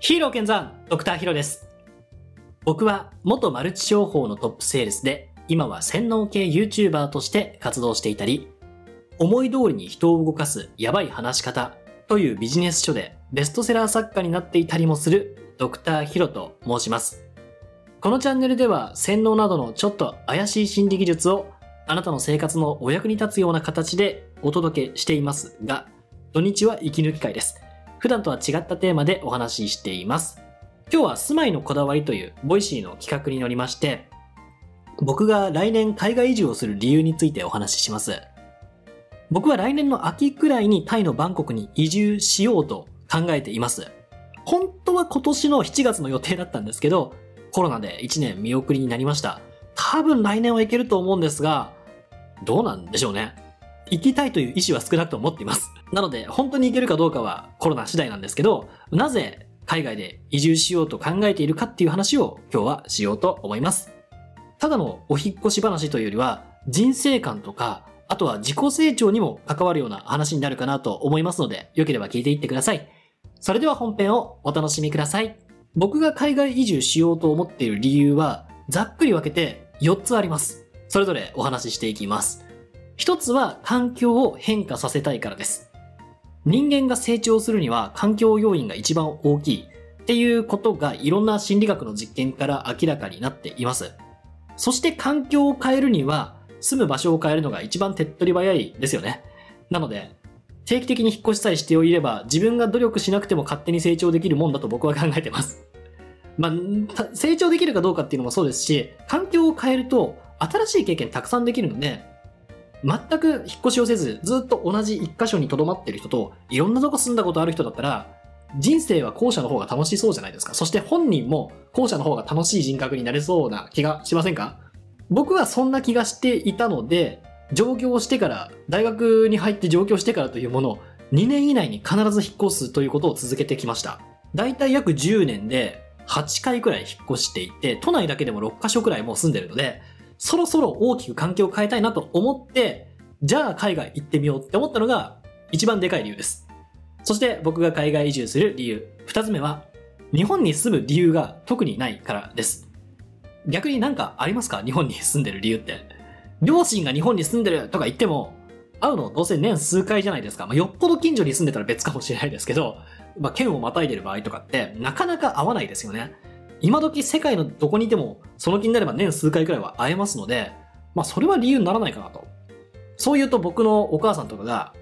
ヒーロー健山、ドクターヒロです。僕は元マルチ商法のトップセールスで、今は洗脳系 YouTuber として活動していたり、思い通りに人を動かすやばい話し方というビジネス書でベストセラー作家になっていたりもするドクターヒロと申します。このチャンネルでは洗脳などのちょっと怪しい心理技術をあなたの生活のお役に立つような形でお届けしていますが、土日は息抜き会です。普段とは違ったテーマでお話ししています。今日は住まいのこだわりというボイシーの企画に乗りまして、僕が来年海外移住をする理由についてお話しします。僕は来年の秋くらいにタイのバンコクに移住しようと考えています。本当は今年の7月の予定だったんですけど、コロナで1年見送りになりました。多分来年は行けると思うんですが、どうなんでしょうね。行きたいという意思は少なくとも持っています。なので、本当に行けるかどうかはコロナ次第なんですけど、なぜ海外で移住しようと考えているかっていう話を今日はしようと思います。ただのお引っ越し話というよりは、人生観とか、あとは自己成長にも関わるような話になるかなと思いますので、よければ聞いていってください。それでは本編をお楽しみください。僕が海外移住しようと思っている理由は、ざっくり分けて4つあります。それぞれお話ししていきます。一つは環境を変化させたいからです。人間が成長するには環境要因が一番大きいっていうことがいろんな心理学の実験から明らかになっています。そして環境を変えるには住む場所を変えるのが一番手っ取り早いですよね。なので、定期的に引っ越しさえしておいれば自分が努力しなくても勝手に成長できるもんだと僕は 考えてます。まあ、成長できるかどうかっていうのもそうですし、環境を変えると新しい経験たくさんできるので、全く引っ越しをせず、ずっと同じ一箇所に留まってる人と、いろんなとこ住んだことある人だったら、人生は後者の方が楽しそうじゃないですか。そして本人も後者の方が楽しい人格になれそうな気がしませんか？僕はそんな気がしていたので、上京してから、大学に入って上京してからというものを2年以内に必ず引っ越すということを続けてきました。だいたい約10年で8回くらい引っ越していて、都内だけでも6カ所くらいもう住んでるので、そろそろ大きく環境を変えたいなと思って、じゃあ海外行ってみようって思ったのが一番でかい理由です。そして僕が海外移住する理由。二つ目は、日本に住む理由が特にないからです。逆になんかありますか？日本に住んでる理由って。両親が日本に住んでるとか言っても、会うのどうせ年数回じゃないですか。まあ、よっぽど近所に住んでたら別かもしれないですけど、まあ、県をまたいでる場合とかって、なかなか会わないですよね。今時世界のどこにいても、その気になれば年数回くらいは会えますので、まあそれは理由にならないかなと。そう言うと僕のお母さんとかが、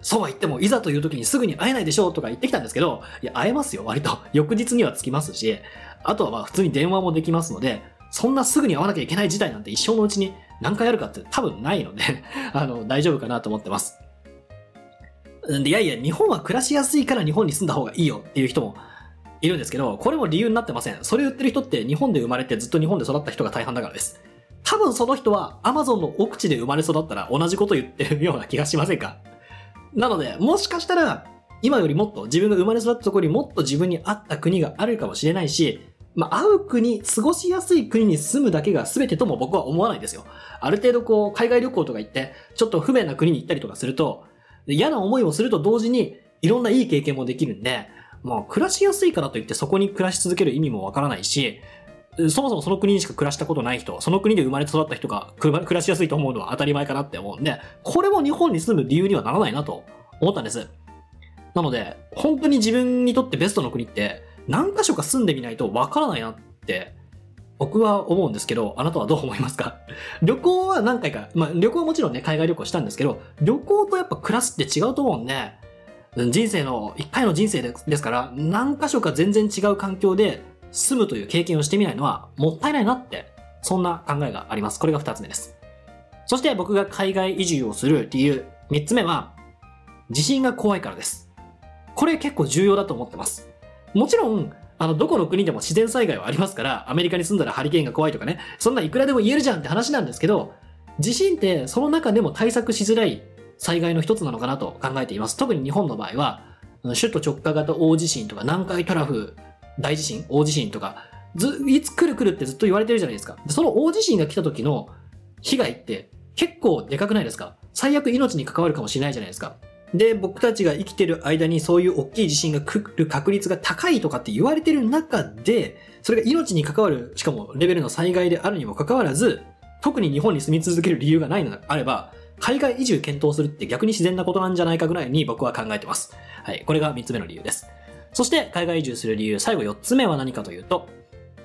そうは言ってもいざという時にすぐに会えないでしょうとか言ってきたんですけど、いや、会えますよ、割と。翌日には着きますし、あとはまあ普通に電話もできますので、そんなすぐに会わなきゃいけない事態なんて一生のうちに何回あるかって多分ないので、あの、大丈夫かなと思ってます。でいやいや、日本は暮らしやすいから日本に住んだ方がいいよっていう人もいるんですけど、これも理由になってません。それ言ってる人って日本で生まれてずっと日本で育った人が大半だからです。多分その人は Amazon の奥地で生まれ育ったら同じこと言ってるような気がしませんか？なので、もしかしたら今よりもっと自分が生まれ育ったところにもっと自分に合った国があるかもしれないし、まあ、合う国、過ごしやすい国に住むだけが全てとも僕は思わないんですよ。ある程度こう、海外旅行とか行って、ちょっと不便な国に行ったりとかすると、嫌な思いをすると同時に、いろんないい経験もできるんで、まあ、暮らしやすいからといってそこに暮らし続ける意味もわからないし、そもそもその国にしか暮らしたことない人、その国で生まれ育った人が暮らしやすいと思うのは当たり前かなって思うんで、これも日本に住む理由にはならないなと思ったんです。なので、本当に自分にとってベストの国って何箇所か住んでみないとわからないなって僕は思うんですけど、あなたはどう思いますか？旅行は何回か、まあ旅行はもちろんね、海外旅行したんですけど、旅行とやっぱ暮らすって違うと思うんで、人生の、一回の人生ですから、何箇所か全然違う環境で住むという経験をしてみないのはもったいないなって、そんな考えがあります。これが二つ目です。そして僕が海外移住をする理由、三つ目は、地震が怖いからです。これ結構重要だと思ってます。もちろん、あの、どこの国でも自然災害はありますから、アメリカに住んだらハリケーンが怖いとかね、そんないくらでも言えるじゃんって話なんですけど、地震ってその中でも対策しづらい災害の一つなのかなと考えています。特に日本の場合は、首都直下型大地震とか南海トラフ大地震、大地震とか、ず、いつ来る来るってずっと言われてるじゃないですか。その大地震が来た時の被害って結構でかくないですか？最悪命に関わるかもしれないじゃないですか。で、僕たちが生きてる間にそういう大きい地震が来る確率が高いとかって言われてる中で、それが命に関わる、しかもレベルの災害であるにもかかわらず、特に日本に住み続ける理由がないのであれば、海外移住検討するって逆に自然なことなんじゃないかぐらいに僕は考えてます。はい。これが3つ目の理由です。そして海外移住する理由、最後4つ目は何かというと、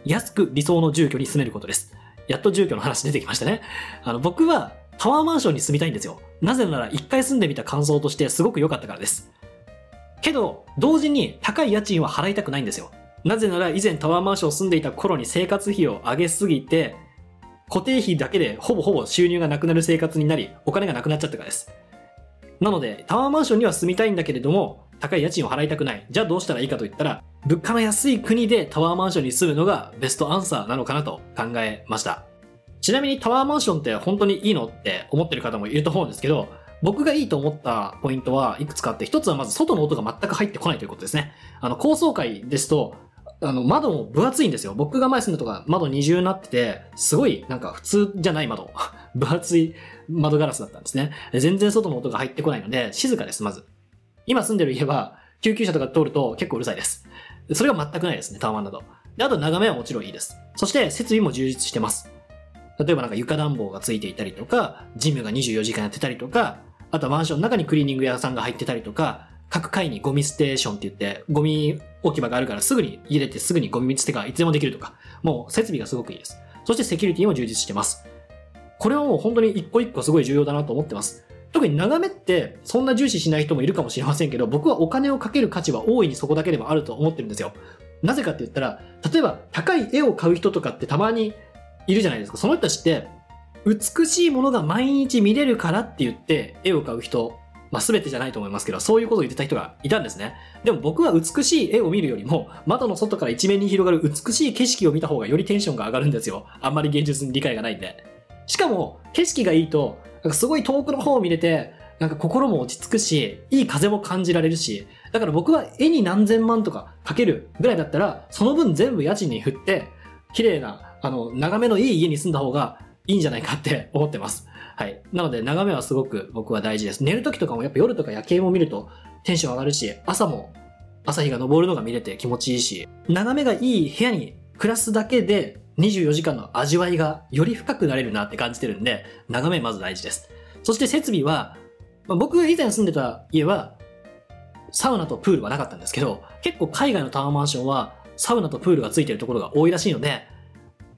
安く理想の住居に住めることです。やっと住居の話出てきましたね。あの、僕はタワーマンションに住みたいんですよ。なぜなら一回住んでみた感想としてすごく良かったからです。けど、同時に高い家賃は払いたくないんですよ。なぜなら以前タワーマンションを住んでいた頃に生活費を上げすぎて、固定費だけでほぼほぼ収入がなくなる生活になり、お金がなくなっちゃったからです。なので、タワーマンションには住みたいんだけれども、高い家賃を払いたくない。じゃあどうしたらいいかと言ったら、物価の安い国でタワーマンションに住むのがベストアンサーなのかなと考えました。ちなみにタワーマンションって本当にいいのって思ってる方もいると思うんですけど、僕がいいと思ったポイントはいくつかあって、一つはまず外の音が全く入ってこないということですね。あの、高層階ですと、あの、窓も分厚いんですよ。僕が前住んだとか窓二重になってて、すごいなんか普通じゃない窓。分厚い窓ガラスだったんですね。全然外の音が入ってこないので、静かです、まず。今住んでる家は、救急車とか通ると結構うるさいです。それが全くないですね、タワマンだと。で、あと眺めはもちろんいいです。そして設備も充実してます。例えばなんか床暖房がついていたりとか、ジムが24時間やってたりとか、あとはマンションの中にクリーニング屋さんが入ってたりとか、各階にゴミステーションって言って、ゴミ置き場があるからすぐに入れてすぐにゴミ捨てがいつでもできるとか、もう設備がすごくいいです。そしてセキュリティも充実してます。これはもう本当に一個一個すごい重要だなと思ってます。特に眺めってそんな重視しない人もいるかもしれませんけど、僕はお金をかける価値は大いにそこだけでもあると思ってるんですよ。なぜかって言ったら、例えば高い絵を買う人とかってたまにいるじゃないですか。その人たちって美しいものが毎日見れるからって言って絵を買う人、まあ、全てじゃないと思いますけど、そういうことを言ってた人がいたんですね。でも僕は美しい絵を見るよりも、窓の外から一面に広がる美しい景色を見た方がよりテンションが上がるんですよ。あんまり現実に理解がないんで。しかも、景色がいいと、なんかすごい遠くの方を見れて、なんか心も落ち着くし、いい風も感じられるし、だから僕は絵に何千万とかかけるぐらいだったら、その分全部家賃に振って、綺麗な、あの、眺めのいい家に住んだ方がいいんじゃないかって思ってます。はい。なので、眺めはすごく僕は大事です。寝るときとかもやっぱ夜とか夜景も見るとテンション上がるし、朝も朝日が昇るのが見れて気持ちいいし、眺めがいい部屋に暮らすだけで24時間の味わいがより深くなれるなって感じてるんで、眺めまず大事です。そして設備は、まあ、僕以前住んでた家は、サウナとプールはなかったんですけど、結構海外のタワーマンションはサウナとプールがついてるところが多いらしいので、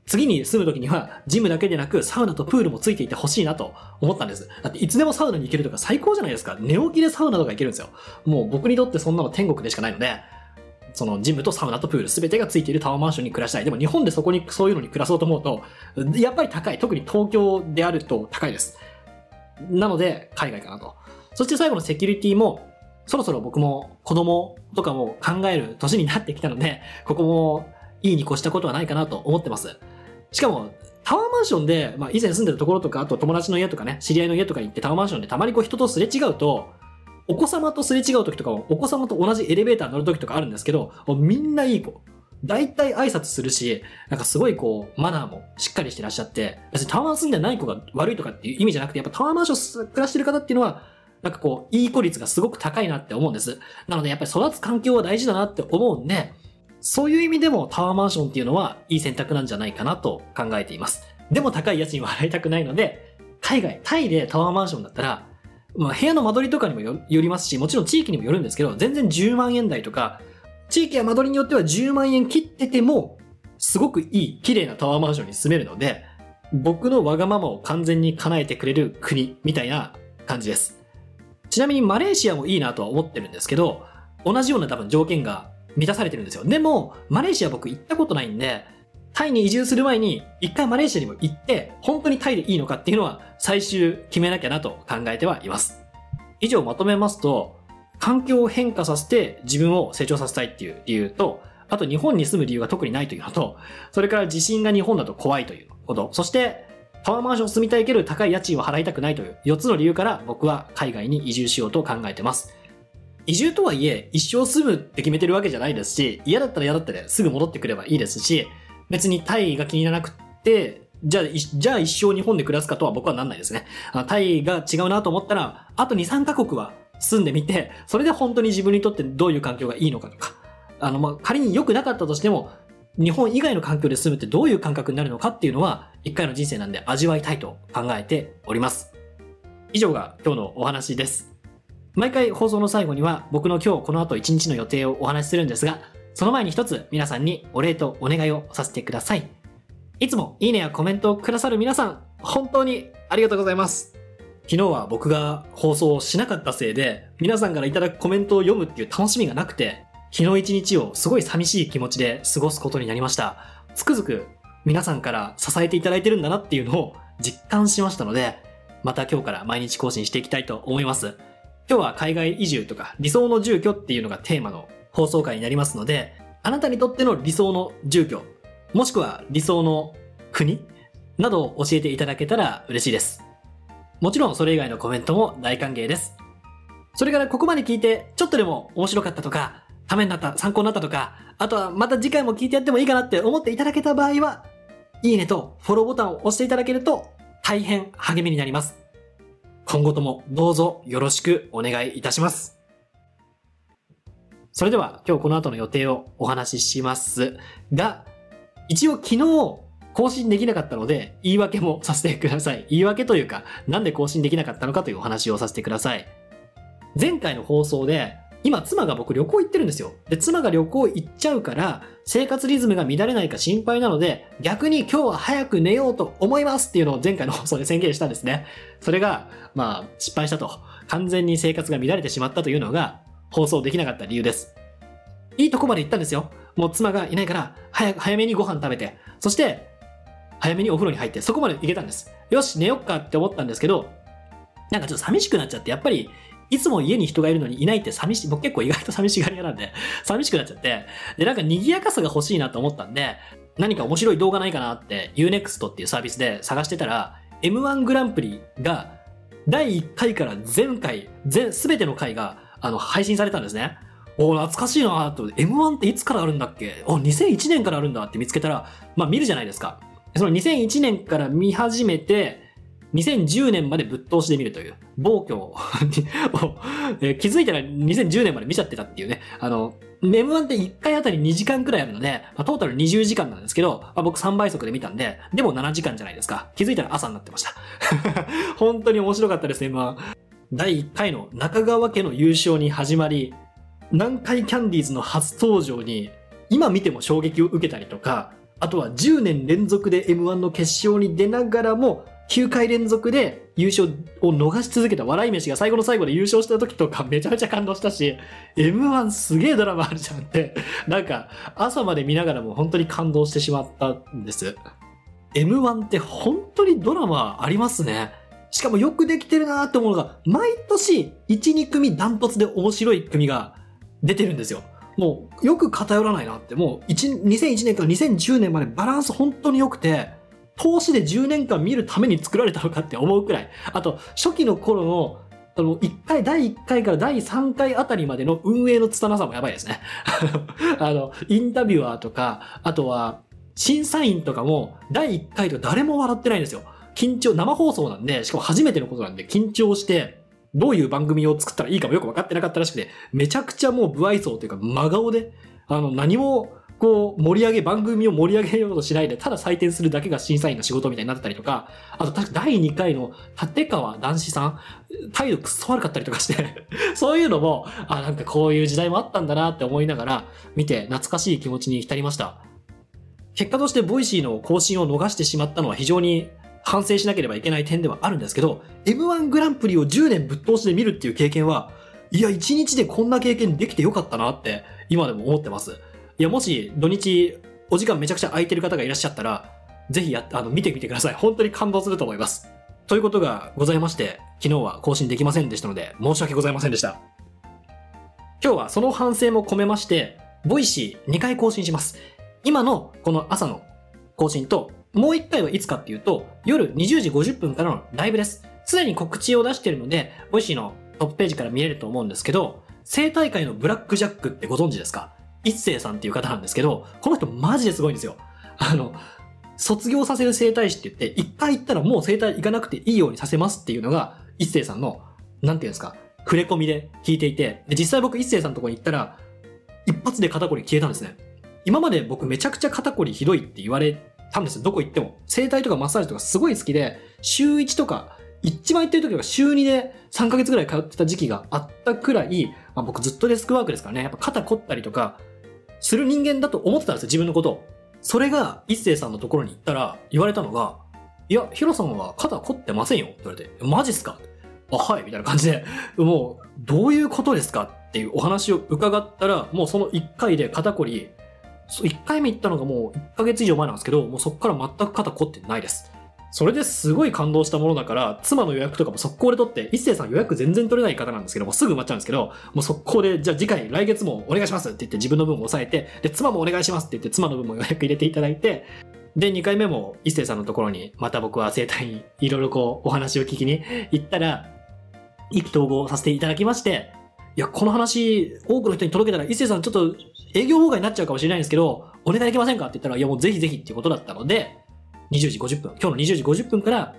次に住む時には、ジムだけでなく、サウナとプールもついていてほしいなと思ったんです。だって、いつでもサウナに行けるとか最高じゃないですか。寝起きでサウナとか行けるんですよ。もう僕にとってそんなの天国でしかないので、そのジムとサウナとプール全てがついているタワーマンションに暮らしたい。でも日本でそこにそういうのに暮らそうと思うと、やっぱり高い。特に東京であると高いです。なので、海外かなと。そして最後のセキュリティも、そろそろ僕も子供とかも考える年になってきたので、ここもいいに越したことはないかなと思ってます。しかも、タワーマンションで、まあ、以前住んでるところとか、あと友達の家とかね、知り合いの家とか行ってタワーマンションでたまにこう人とすれ違うと、お子様とすれ違う時とかもお子様と同じエレベーター乗る時とかあるんですけど、みんないい子。大体挨拶するし、なんかすごいこう、マナーもしっかりしてらっしゃって、別にタワーマン住んでない子が悪いとかっていう意味じゃなくて、やっぱタワーマンション暮らしてる方っていうのは、なんかこう、いい子率がすごく高いなって思うんです。なのでやっぱり育つ環境は大事だなって思うんで、そういう意味でもタワーマンションっていうのはいい選択なんじゃないかなと考えています。でも高い家賃は払いたくないので、海外、タイでタワーマンションだったら、まあ、部屋の間取りとかにもよりますし、もちろん地域にもよるんですけど、全然10万円台とか、地域や間取りによっては10万円切ってても、すごくいい、綺麗なタワーマンションに住めるので、僕のわがままを完全に叶えてくれる国みたいな感じです。ちなみにマレーシアもいいなとは思ってるんですけど、同じような多分条件が満たされてるんですよ。でも、マレーシア僕行ったことないんで、タイに移住する前に、一回マレーシアにも行って、本当にタイでいいのかっていうのは、最終決めなきゃなと考えてはいます。以上まとめますと、環境を変化させて自分を成長させたいっていう理由と、あと日本に住む理由が特にないというのと、それから地震が日本だと怖いということ、そしてタワーマンション住みたいけど高い家賃を払いたくないという4つの理由から僕は海外に移住しようと考えてます。移住とはいえ、一生住むって決めてるわけじゃないですし、嫌だったら嫌だったらすぐ戻ってくればいいですし、別にタイが気にならなくって、じゃあ、じゃあ一生日本で暮らすかとは僕はなんないですね。タイが違うなと思ったら、あと2、3カ国は住んでみて、それで本当に自分にとってどういう環境がいいのかとか、あの、ま、仮に良くなかったとしても、日本以外の環境で住むってどういう感覚になるのかっていうのは、一回の人生なんで味わいたいと考えております。以上が今日のお話です。毎回放送の最後には僕の今日この後一日の予定をお話しするんですが、その前に一つ皆さんにお礼とお願いをさせてください。いつもいいねやコメントをくださる皆さん、本当にありがとうございます。昨日は僕が放送をしなかったせいで、皆さんからいただくコメントを読むっていう楽しみがなくて、昨日一日をすごい寂しい気持ちで過ごすことになりました。つくづく皆さんから支えていただいてるんだなっていうのを実感しましたので、また今日から毎日更新していきたいと思います。今日は海外移住とか理想の住居っていうのがテーマの放送回になりますので、あなたにとっての理想の住居、もしくは理想の国などを教えていただけたら嬉しいです。もちろんそれ以外のコメントも大歓迎です。それからここまで聞いてちょっとでも面白かったとか、ためになった、参考になったとか、あとはまた次回も聞いてやってもいいかなって思っていただけた場合は、いいねとフォローボタンを押していただけると大変励みになります。今後ともどうぞよろしくお願いいたします。それでは今日この後の予定をお話ししますが、一応昨日更新できなかったので言い訳もさせてください。言い訳というか、なんで更新できなかったのかというお話をさせてください。前回の放送で今妻が僕旅行行ってるんですよ。で、妻が旅行行っちゃうから、生活リズムが乱れないか心配なので、逆に今日は早く寝ようと思いますっていうのを前回の放送で宣言したんですね。それが、まあ、失敗したと。完全に生活が乱れてしまったというのが、放送できなかった理由です。いいとこまで行ったんですよ。もう妻がいないから、早く、早めにご飯食べて、そして、早めにお風呂に入って、そこまで行けたんです。よし、寝よっかって思ったんですけど、なんかちょっと寂しくなっちゃって、やっぱりいつも家に人がいるのにいないって寂しい、僕結構意外と寂しがり屋なんで、寂しくなっちゃって、で、なんか賑やかさが欲しいなと思ったんで、何か面白い動画ないかなって Unext っていうサービスで探してたら、M1 グランプリが第1回から全回、全、すべての回があの配信されたんですね。お懐かしいなと。M1 っていつからあるんだっけ？お、2001年からあるんだって見つけたら、まあ見るじゃないですか。その2001年から見始めて、2010年までぶっ通しで見るという暴挙を えー、気づいたら2010年まで見ちゃってたっていうね。あの、M1 って1回あたり2時間くらいあるので、まあ、トータル20時間なんですけど、まあ、僕3倍速で見たんで、でも7時間じゃないですか。気づいたら朝になってました。本当に面白かったです、M1。第1回の中川家の優勝に始まり、南海キャンディーズの初登場に、今見ても衝撃を受けたりとか、あとは10年連続で M1 の決勝に出ながらも、9回連続で優勝を逃し続けた笑い飯が最後の最後で優勝した時とかめちゃめちゃ感動したし、M1 すげえドラマあるじゃんって、なんか朝まで見ながらも本当に感動してしまったんです。M1 って本当にドラマありますね。しかもよくできてるなーって思うのが、毎年1、2組ダントツで面白い組が出てるんですよ。もうよく偏らないなって、もう2001年から2010年までバランス本当に良くて、投資で10年間見るために作られたのかって思うくらい。あと、初期の頃の、あの、1回、第1回から第3回あたりまでの運営の拙さもやばいですね。あの、インタビュアーとか、あとは、審査員とかも、第1回と誰も笑ってないんですよ。緊張、生放送なんで、しかも初めてのことなんで、緊張して、どういう番組を作ったらいいかもよく分かってなかったらしくて、めちゃくちゃもう不愛想というか真顔で、あの、何もこう、盛り上げ、番組を盛り上げようとしないで、ただ採点するだけが審査員の仕事みたいになったりとか、あと、第2回の立川男子さん、態度くっそ悪かったりとかして そういうのも、あ、なんかこういう時代もあったんだなって思いながら、見て懐かしい気持ちに浸りました。結果としてボイシーの更新を逃してしまったのは非常に反省しなければいけない点ではあるんですけど、M1 グランプリを10年ぶっ通しで見るっていう経験は、いや、1日でこんな経験できてよかったなって、今でも思ってます。いや、もし土日お時間めちゃくちゃ空いてる方がいらっしゃったら、ぜひや、あの、見てみてください。本当に感動すると思います。ということがございまして、昨日は更新できませんでしたので、申し訳ございませんでした。今日はその反省も込めまして、 Voicy 2回更新します。今のこの朝の更新と、もう1回はいつかっていうと、夜20時50分からのライブです。すでに告知を出してるので、 Voicy のトップページから見れると思うんですけど、整体界のブラックジャックってご存知ですか？一星さんっていう方なんですけど、この人マジですごいんですよ。あの、卒業させる整体師って言って、一回行ったらもう整体行かなくていいようにさせますっていうのが、一星さんの、なんていうんですか、触れ込みで聞いていて、で実際僕一星さんのとこに行ったら、一発で肩こり消えたんですね。今まで僕めちゃくちゃ肩こりひどいって言われたんですよ。どこ行っても。整体とかマッサージとかすごい好きで、週1とか、一番行ってる時は週2で3ヶ月ぐらい通ってた時期があったくらい、まあ、僕ずっとデスクワークですからね、やっぱ肩凝ったりとか、する人間だと思ってたんですよ、自分のこと。それが、一星さんのところに行ったら、言われたのが、いや、ヒロさんは肩凝ってませんよって言われて、マジっすか？あ、はい、みたいな感じで、もう、どういうことですかっていうお話を伺ったら、もうその1回で肩こり、1回目行ったのがもう1ヶ月以上前なんですけど、もうそこから全く肩凝ってないです。それですごい感動したものだから、妻の予約とかも速攻で取って、一星さん予約全然取れない方なんですけどもう、すぐ埋まっちゃうんですけど、もう速攻で、じゃあ次回、来月もお願いしますって言って自分の分を抑えて、で、妻もお願いしますって言って妻の分も予約入れていただいて、で、2回目も一星さんのところに、また僕は生体にいろいろこう、お話を聞きに行ったら、意気投合させていただきまして、いや、この話、多くの人に届けたら、一星さんちょっと営業妨害になっちゃうかもしれないんですけど、お願いできませんかって言ったら、いや、もうぜひぜひっていうことだったので、20時50分、今日の20時50分から、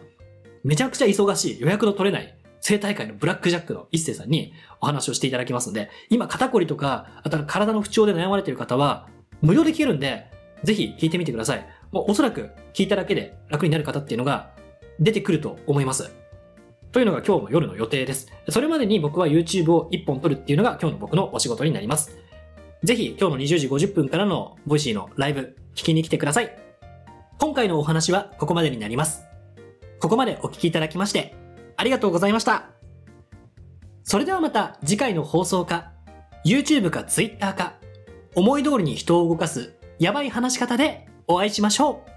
めちゃくちゃ忙しい、予約の取れない、生体会のブラックジャックの一星さんにお話をしていただきますので、今肩こりとか、あとは体の不調で悩まれている方は、無料で聞けるんで、ぜひ聞いてみてください。もうおそらく聞いただけで楽になる方っていうのが出てくると思います。というのが今日の夜の予定です。それまでに僕は YouTube を1本撮るっていうのが今日の僕のお仕事になります。ぜひ今日の20時50分からの Voicy のライブ聞きに来てください。今回のお話はここまでになります。ここまでお聞きいただきまして、ありがとうございました。それではまた次回の放送か、YouTube か Twitter か、思い通りに人を動かすやばい話し方でお会いしましょう。